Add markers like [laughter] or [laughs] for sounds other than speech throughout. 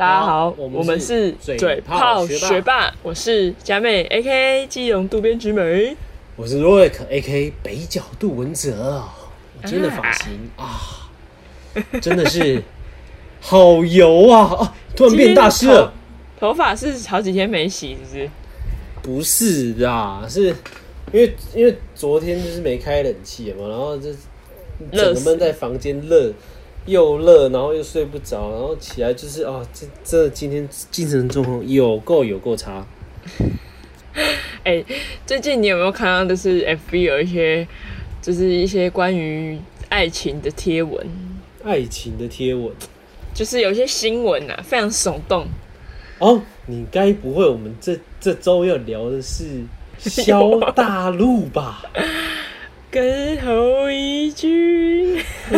大家好，我们是是嘴嘴炮炮学霸，我是佳妹，A K A 基隆渡边直美。我是 Roy A K 北角杜文泽，我今天的发型啊，真的是好油啊！啊，突然变大师了。头头发是好几天没洗，是不是？不是啦，是因为因为昨天就是没开冷气嘛，然后就热死整个闷在房间热，又热，然后又睡不着，然后起来就是哦，这这今天精神状况有够有够差。[laughs] 哎、最近你有没有看到，就是 F B 有一些，就是一些关于爱情的贴文，爱情的贴文就是有一些新闻啊，非常耸动。哦，你该不会我们这这周要聊的是萧大陆吧？[laughs] 跟侯一军，哦 [laughs]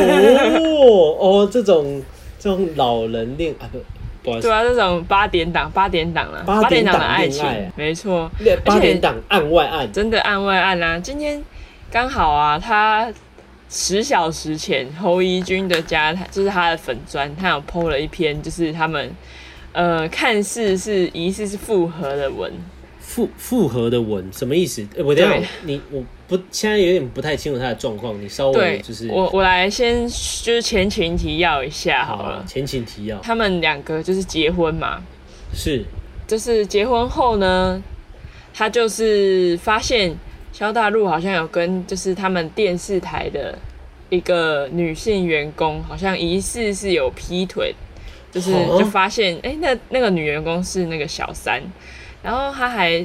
哦，这种这种老人恋啊不，不好意思。对，啊，这种八点档，八点档啦，八点档的爱情没错。八点档案外案，真的案外案啊、今天刚好啊，他十小时前侯怡君的家，就是他的粉砖，他有 PO 了一篇，就是他们呃看似是疑似是复合的文，复复合的文什么意思？呃我等一下你我不现在有点不太清楚他的状况，你稍微，就是我我来先就是前情提要一下好了，前情提要。他们两个就是结婚嘛，是。就是结婚后呢，他就是发现萧大陆好像有跟就是他们电视台的一个女性员工，好像疑似是有劈腿，就是哦。就发现哎、诶那那个女员工是那个小三，然后他还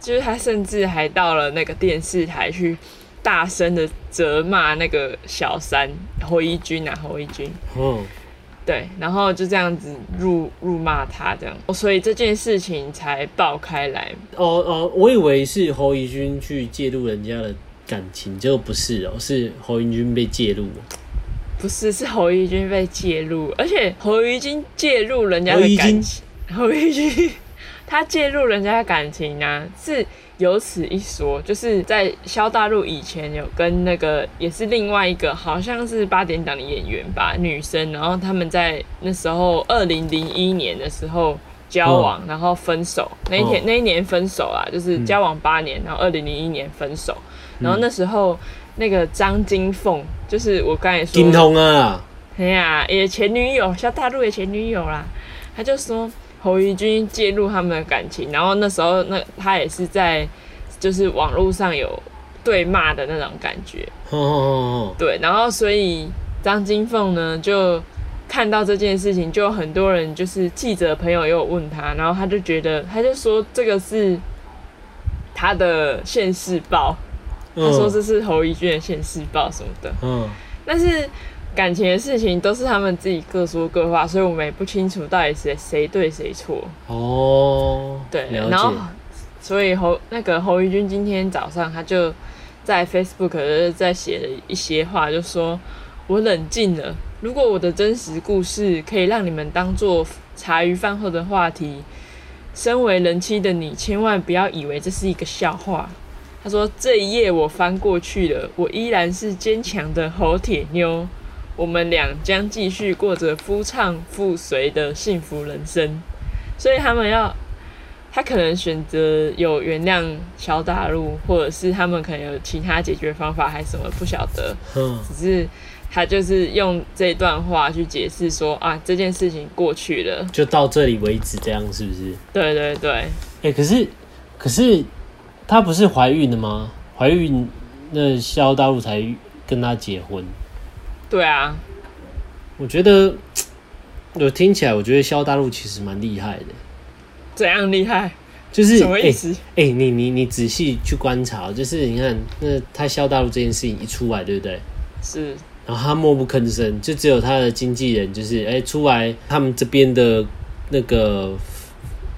就是他甚至还到了那个电视台去大声的责骂那个小三侯一军啊侯一军，哦对，然后就这样子辱辱骂他这样，所以这件事情才爆开来。哦哦，我以为是侯一君去介入人家的感情，结果不是哦，是侯一君被介入。不是，是侯一君被介入，而且侯一君介入人家的感情，侯一君他介入人家的感情啊，是有此一说，就是在萧大陆以前有跟那个也是另外一个好像是八点档的演员吧，女生，然后他们在那时候二零零一年的时候。交往，然后分手。那一天、哦那一年分手啦，就是交往八年，然后二零零一年分手。然后那时候那个张金凤，就是我刚才说金通啊，哎呀，也前女友，萧大陆的前女友啦，他就说侯怡君介入他们的感情，然后那时候那他也是在就是网络上有对骂的那种感觉，哦哦哦对，然后所以张金凤呢就看到这件事情，就很多人就是记者朋友也有问他，然后他就觉得他就说这个是他的现世报，哦，他说这是侯怡君的现世报什么的。嗯，但是感情的事情都是他们自己各说各话，所以我们也不清楚到底谁谁对谁错。哦，对，然后，所以侯那个侯玉君今天早上他就在 Facebook 在写了一些话，就说我冷静了。如果我的真实故事可以让你们当做茶余饭后的话题，身为人妻的你，千万不要以为这是一个笑话。他说：“这一页我翻过去了，我依然是坚强的侯铁妞，我们俩将继续过着夫唱妇随的幸福人生。”所以他们要，他可能选择有原谅萧大陆，或者是他们可能有其他解决方法，还是什么不晓得。嗯，只是他就是用这段话去解释说啊，这件事情过去了。就到这里为止，这样是不是？对对对，哎、可是可是她不是怀孕了吗？怀孕那萧大陆才跟她结婚。对啊，我觉得，[tsk] 我听起来，我觉得萧大陆其实蛮厉害的，怎样厉害？就是什么意思？哎、欸你你你仔细去观察，就是你看，那他萧大陆这件事情一出来，对不对？是然后他默不吭声，就只有他的经纪人，就是哎、出来他们这边的那个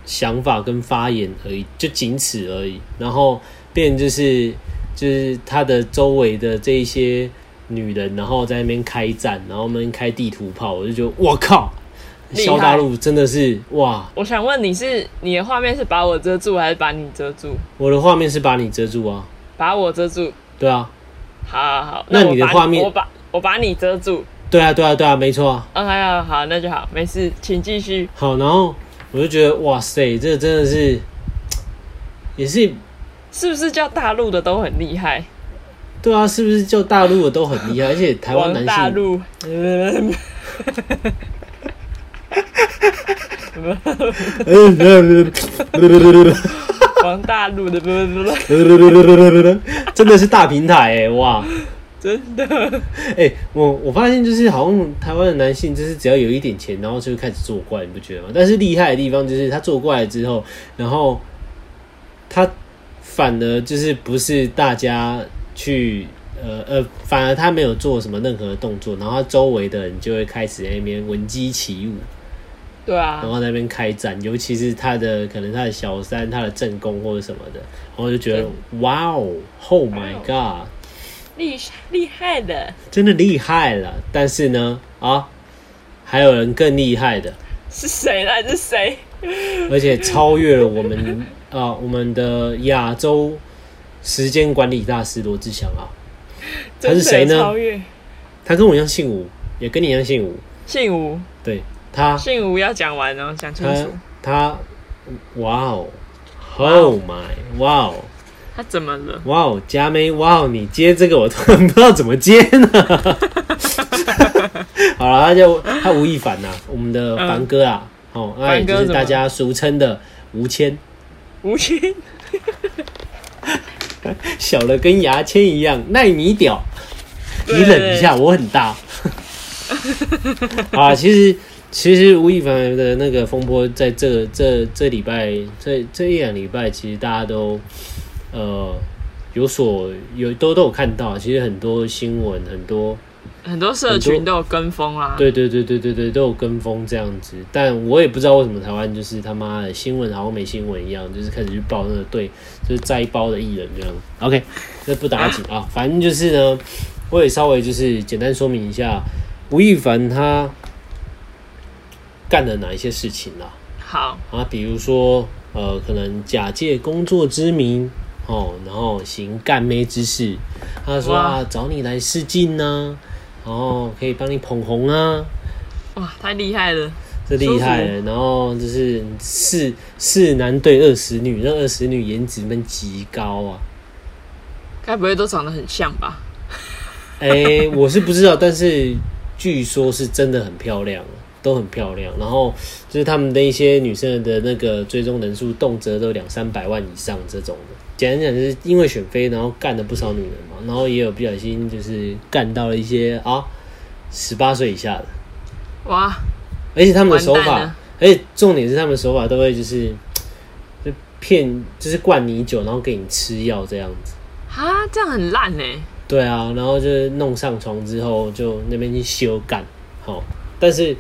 想法跟发言而已，就仅此而已。然后变就是就是他的周围的这一些女人，然后在那边开战，然后我们开地图炮，我就觉得我靠，萧大陆真的是哇！我想问你是你的画面是把我遮住，还是把你遮住？我的画面是把你遮住啊，把我遮住。对啊，好好好，那你的画面我把我把你遮住。对啊，对啊，对啊，没错啊。嗯，还好，好，那就好，没事，请继续。好，然后我就觉得哇塞，这真的是，也是是不是叫大陆的都很厉害？对啊，是不是就大陆的都很厉害？而且台湾男性，大陆，[laughs] 王大陆的，真的是大平台哎，[laughs] 哇！真的，哎、我我发现就是好像台湾的男性，就是只要有一点钱，然后就会开始作怪，你不觉得吗？但是厉害的地方就是他作怪了之后，然后他反而就是不是大家去呃呃，反而他没有做什么任何的动作，然后他周围的人就会开始在那边闻鸡起舞，对啊然，后在那边开战，尤其是他的可能他的小三、他的正宫或者什么的，然后就觉得哇哦，Oh my god！厉厉害的真的厉害了。但是呢，啊，还有人更厉害的，是谁呢？是谁？而且超越了我们啊，我们的亚洲时间管理大师罗志祥啊。他是谁呢他跟我一样姓吴，也跟你一样姓吴。姓吴，对他，姓吴要讲完哦，讲清他楚。他，哇哦，Oh my，哇哦。他怎么了？哇哦，佳妹，哇哦，你接这个我突然不知道怎么接呢。[laughs] 好了，他就他吴亦凡呐，我们的凡哥啊，哦，那也就是大家俗称的吴谦，吴昕，[laughs] 小的跟牙签一样，耐你屌，你忍一下，我很大。[laughs] 啊，其实其实吴亦凡的那个风波，在这这这礼拜，这这一两礼拜，其实大家都呃有所有都都有看到，其实很多新闻，很多很多社群都有跟风啦。对对对对对对，都有跟风这样子，但我也不知道为什么台湾就是他妈的新闻好像没新闻一样，就是开始去报那个对，就是摘包的艺人这样。OK，这不打紧啊，反正就是呢，我也稍微就是简单说明一下吴亦凡他干了哪一些事情啦、好，啊，比如说呃，可能假借工作之名哦，然后行干妹之事。他说啊，找你来试镜呢、然后可以帮你捧红啊，哇，太厉害了。这厉害了。然后就是四四男对二十女，那二十女颜值们极高啊。该不会都长得很像吧？[laughs] 哎、我是不知道，但是据说是真的很漂亮，都很漂亮。然后就是他们的一些女生的那个追踪人数，动辄都两三百万以上这种的。简单讲，就是因为选妃，然后干了不少女人嘛，然后也有不小心就是干到了一些啊十八岁以下的，哇，而且他们的手法而且重点是他们的手法都会就是就骗，就是灌你酒，然后给你吃药这样子。啊，这样很烂呢。对啊，然后就是弄上床之后，就那边去修干，好。但是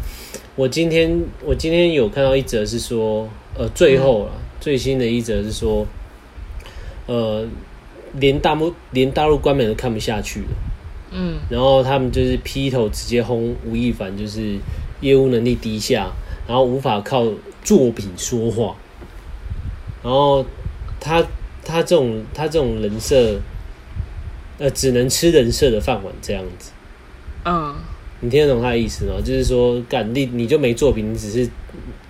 我今天我今天有看到一则是说，呃，最后了、最新的一则是说，呃，连大陆连大陆官媒都看不下去了，嗯，然后他们就是劈头直接轰吴亦凡，就是业务能力低下，然后无法靠作品说话，然后他他这种他这种人设，呃，只能吃人设的饭碗这样子。嗯，你听得懂他的意思吗？就是说，干你你就没作品，你只是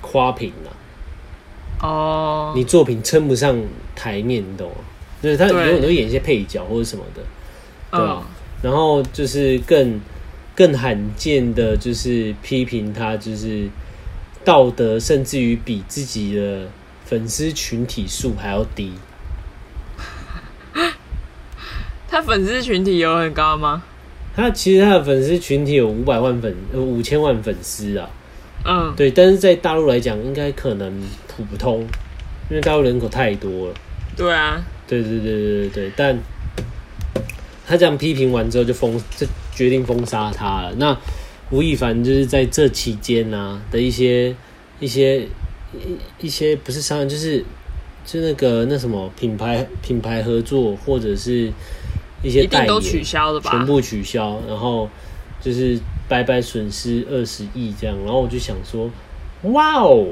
夸屏啦，哦，你作品称不上台面，你懂吗？就是他对永远都演一些配角或者什么的，对然后就是更更罕见的，就是批评他，就是道德甚至于比自己的粉丝群体数还要低。[laughs] 他粉丝群体有很高吗？他其实他的粉丝群体有五百万粉，呃五千万粉丝啊，嗯，对，但是在大陆来讲，应该可能普通，因为大陆人口太多了。对啊，对对对对对对，但他这样批评完之后就封，就决定封杀他了。那吴亦凡就是在这期间呢、的一些一些一一些不是商人，就是就那个那什么品牌品牌合作或者是一些代言定都取消的吧？全部取消，然后就是白白损失二十亿这样，然后我就想说，哇哦，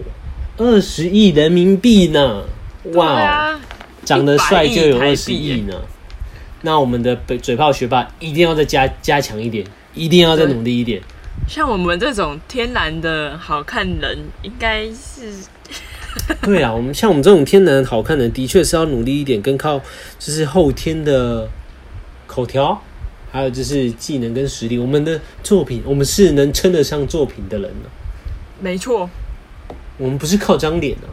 二十亿人民币呢，哇哦，长得帅就有100二十亿呢。那我们的嘴嘴炮学霸一定要再加加强一点，一定要再努力一点。像我们这种天然的好看人，应该是 [laughs] [laughs] 对啊，我们像我们这种天然好看的人，的确是要努力一点，跟靠就是后天的口条，还有就是技能跟实力。我们的作品，我们是能称得上作品的人呢、没错。我们不是靠张脸啊。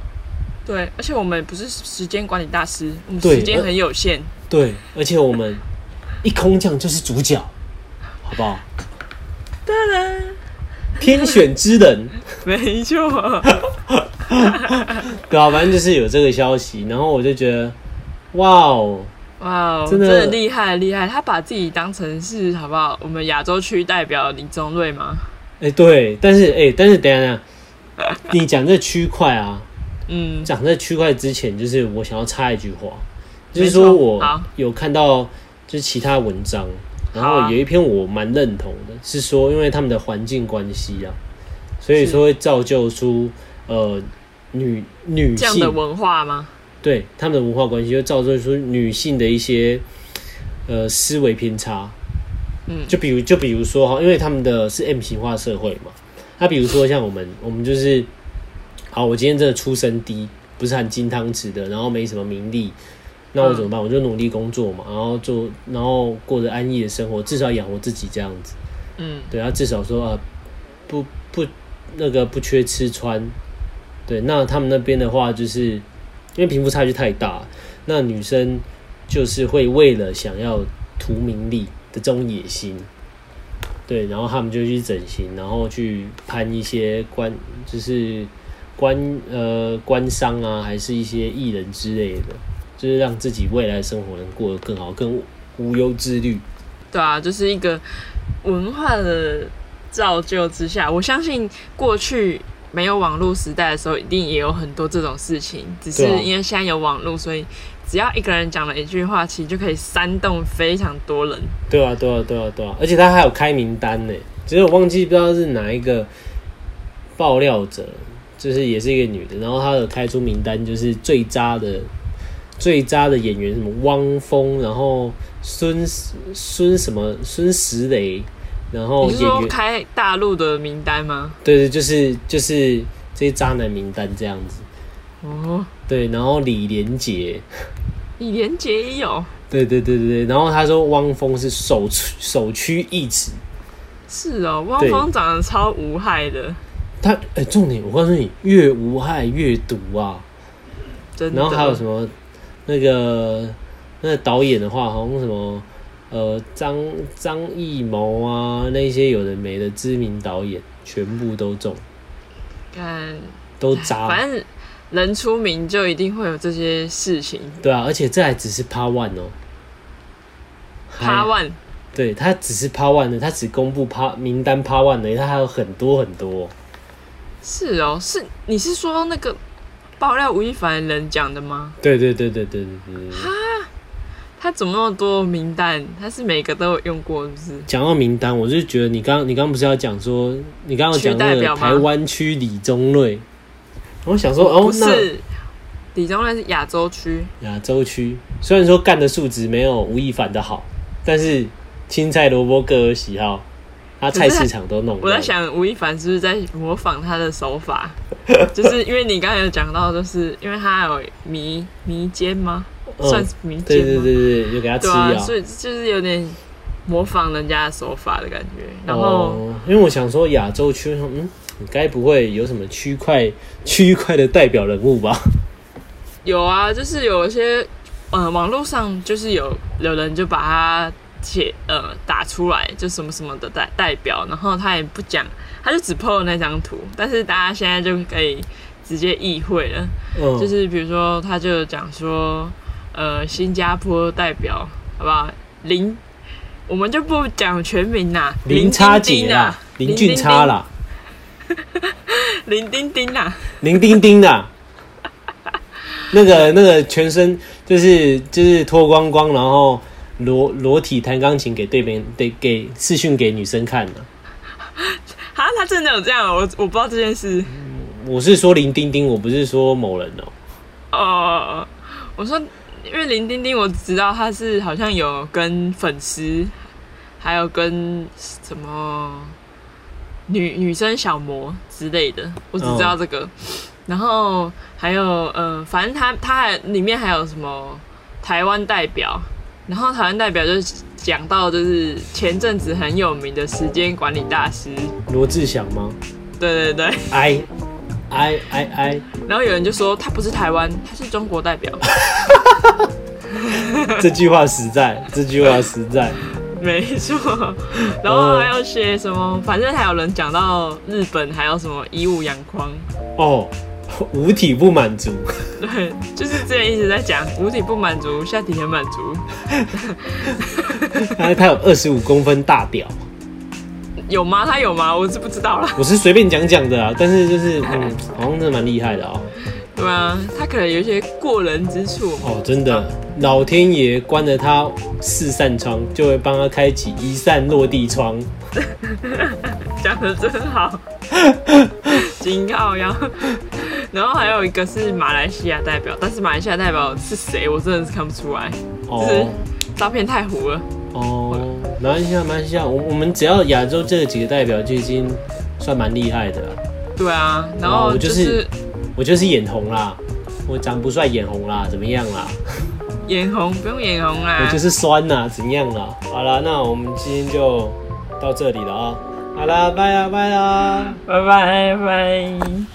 对，而且我们不是时间管理大师，我们时间很有限。对，而且我们一空降就是主角，好不好？当然，天选之人，[laughs] 没错。[laughs] 对啊，反正就是有这个消息，然后我就觉得，哇哦，哇哦，真的厉害厉害！他把自己当成是好不好？我们亚洲区代表李宗瑞吗？哎、对，但是哎、但是等一下等一下，你讲这区块啊，嗯，讲在区块之前，就是我想要插一句话，就是说我有看到就是其他文章，然后有一篇我蛮认同的，是说因为他们的环境关系啊，所以是。说会造就出呃女女这样的性文化吗？对他们的文化关系，会造就出女性的一些呃思维偏差。嗯。就比如就比如说哈，因为他们的是 M 型化社会嘛，那比如说像我们，我们就是，好，我今天真的出身低，不是含金汤匙的，然后没什么名利，那我怎么办？我就努力工作嘛，然后做，然后过着安逸的生活，至少养活自己这样子。嗯，对，他至少说啊，不不那个不缺吃穿。对，那他们那边的话，就是因为贫富差距太大，那女生就是会为了想要图名利的这种野心，对，然后他们就去整形，然后去攀一些关，就是官呃官商啊，还是一些艺人之类的，就是让自己未来的生活能过得更好，更无忧自律。对啊，就是一个文化的造就之下，我相信过去没有网络时代的时候，一定也有很多这种事情，只是因为现在有网络，所以只要一个人讲了一句话，其实就可以煽动非常多人。对啊，对啊，对啊，对啊，而且他还有开名单呢，只是我忘记不知道是哪一个爆料者，就是也是一个女的，然后她有开出名单，就是最渣的、最渣的演员，什么汪峰，然后孙孙什么孙石磊，然后你是说演员，开大陆的名单吗？对对，就是就是这些渣男名单这样子，哦，对，然后李连杰，李连杰也有，对对对对对，然后他说汪峰是首屈首屈一指。是哦，汪峰长得超无害的，他哎、重点我告诉你，越无害越毒啊！真的。然后还有什么那个那个导演的话，好像什么呃张张艺谋啊，那些有的没的知名导演，全部都中，看，都渣。反正人出名就一定会有这些事情。对啊，而且这还只是 Part One 哦。八万，对他只是 Part One 的，他只公布 Part 名单 Part One 的，他还有很多很多。是哦，是你是说那个爆料吴亦凡人讲的吗？对对对对对对对。哈，他怎么那么多名单？他是每个都有用过，是不是？讲到名单，我就觉得你刚你刚不是要讲说，你刚刚讲的台湾区李宗瑞，我想说哦，不是，李宗瑞是亚洲区，亚洲区虽然说干的数值没有吴亦凡的好，但是青菜萝卜各有喜好。他菜市场都弄。我在，想吴亦凡是不是在模仿他的手法？[laughs] 就是因为你刚才有讲到，就是因为他有迷迷奸吗？算嗯，是迷奸吗？对对对，就给他吃药。所以就是有点模仿人家的手法的感觉。然后、哦，因为我想说亚洲区，嗯，你该不会有什么区块区块的代表人物吧？有啊，就是有一些呃，网络上就是有有人就把它写呃打出来，就什么什么的代代表，然后他也不讲，他就只 PO 了那张图，但是大家现在就可以直接意会了，嗯，就是比如说他就讲说呃新加坡代表好不好林。我们就不讲全名啦，林差丁丁杰啦，林俊差，啦，林丁丁啦，林丁丁啦。那个那个全身就是就是脱光光，然后裸裸体弹钢琴给对面对给视讯给女生看的。哈，[laughs] 他真的有这样，我我不知道这件事。我是说林丁丁，我不是说某人哦、哦，我说，因为林丁丁，我只知道他是好像有跟粉丝，还有跟什么女女生小模之类的，我只知道这个。然后还有呃，反正他他还里面还有什么台湾代表，然后台湾代表就是讲到就是前阵子很有名的时间管理大师罗志祥吗？对对对，哎哎哎哎，[laughs] 然后有人就说他不是台湾，他是中国代表。[laughs] 这句话实在，这句话实在。[laughs] 没错，然后还有写什么？反正还有人讲到日本还有什么衣物阳光哦，[laughs] 五体不满足。对，就是之前一直在讲五体不满足，下体很满足。[laughs] 他他有二十五公分大屌，有吗？他有吗？我是不知道了。我是随便讲讲的啊，但是就是 [laughs] 嗯，好像真的蛮厉害的哦。对啊，他可能有一些过人之处哦，真的，老天爷关了他四扇窗，就会帮他开启一扇落地窗。讲的真好，金靠腰。然后还有一个是马来西亚代表，但是马来西亚代表是谁，我真的是看不出来，就是照片太糊了。哦，马来西亚，马来西亚，我我们只要亚洲这几个代表就已经算蛮厉害的了。对啊，然后就是。我就是眼红啦，我长不帅眼红啦，怎么样啦？眼红不用眼红啦，我就是酸呐，怎样啦？好了，那我们今天就到这里了啊！好啦，拜啦拜啦，拜拜拜。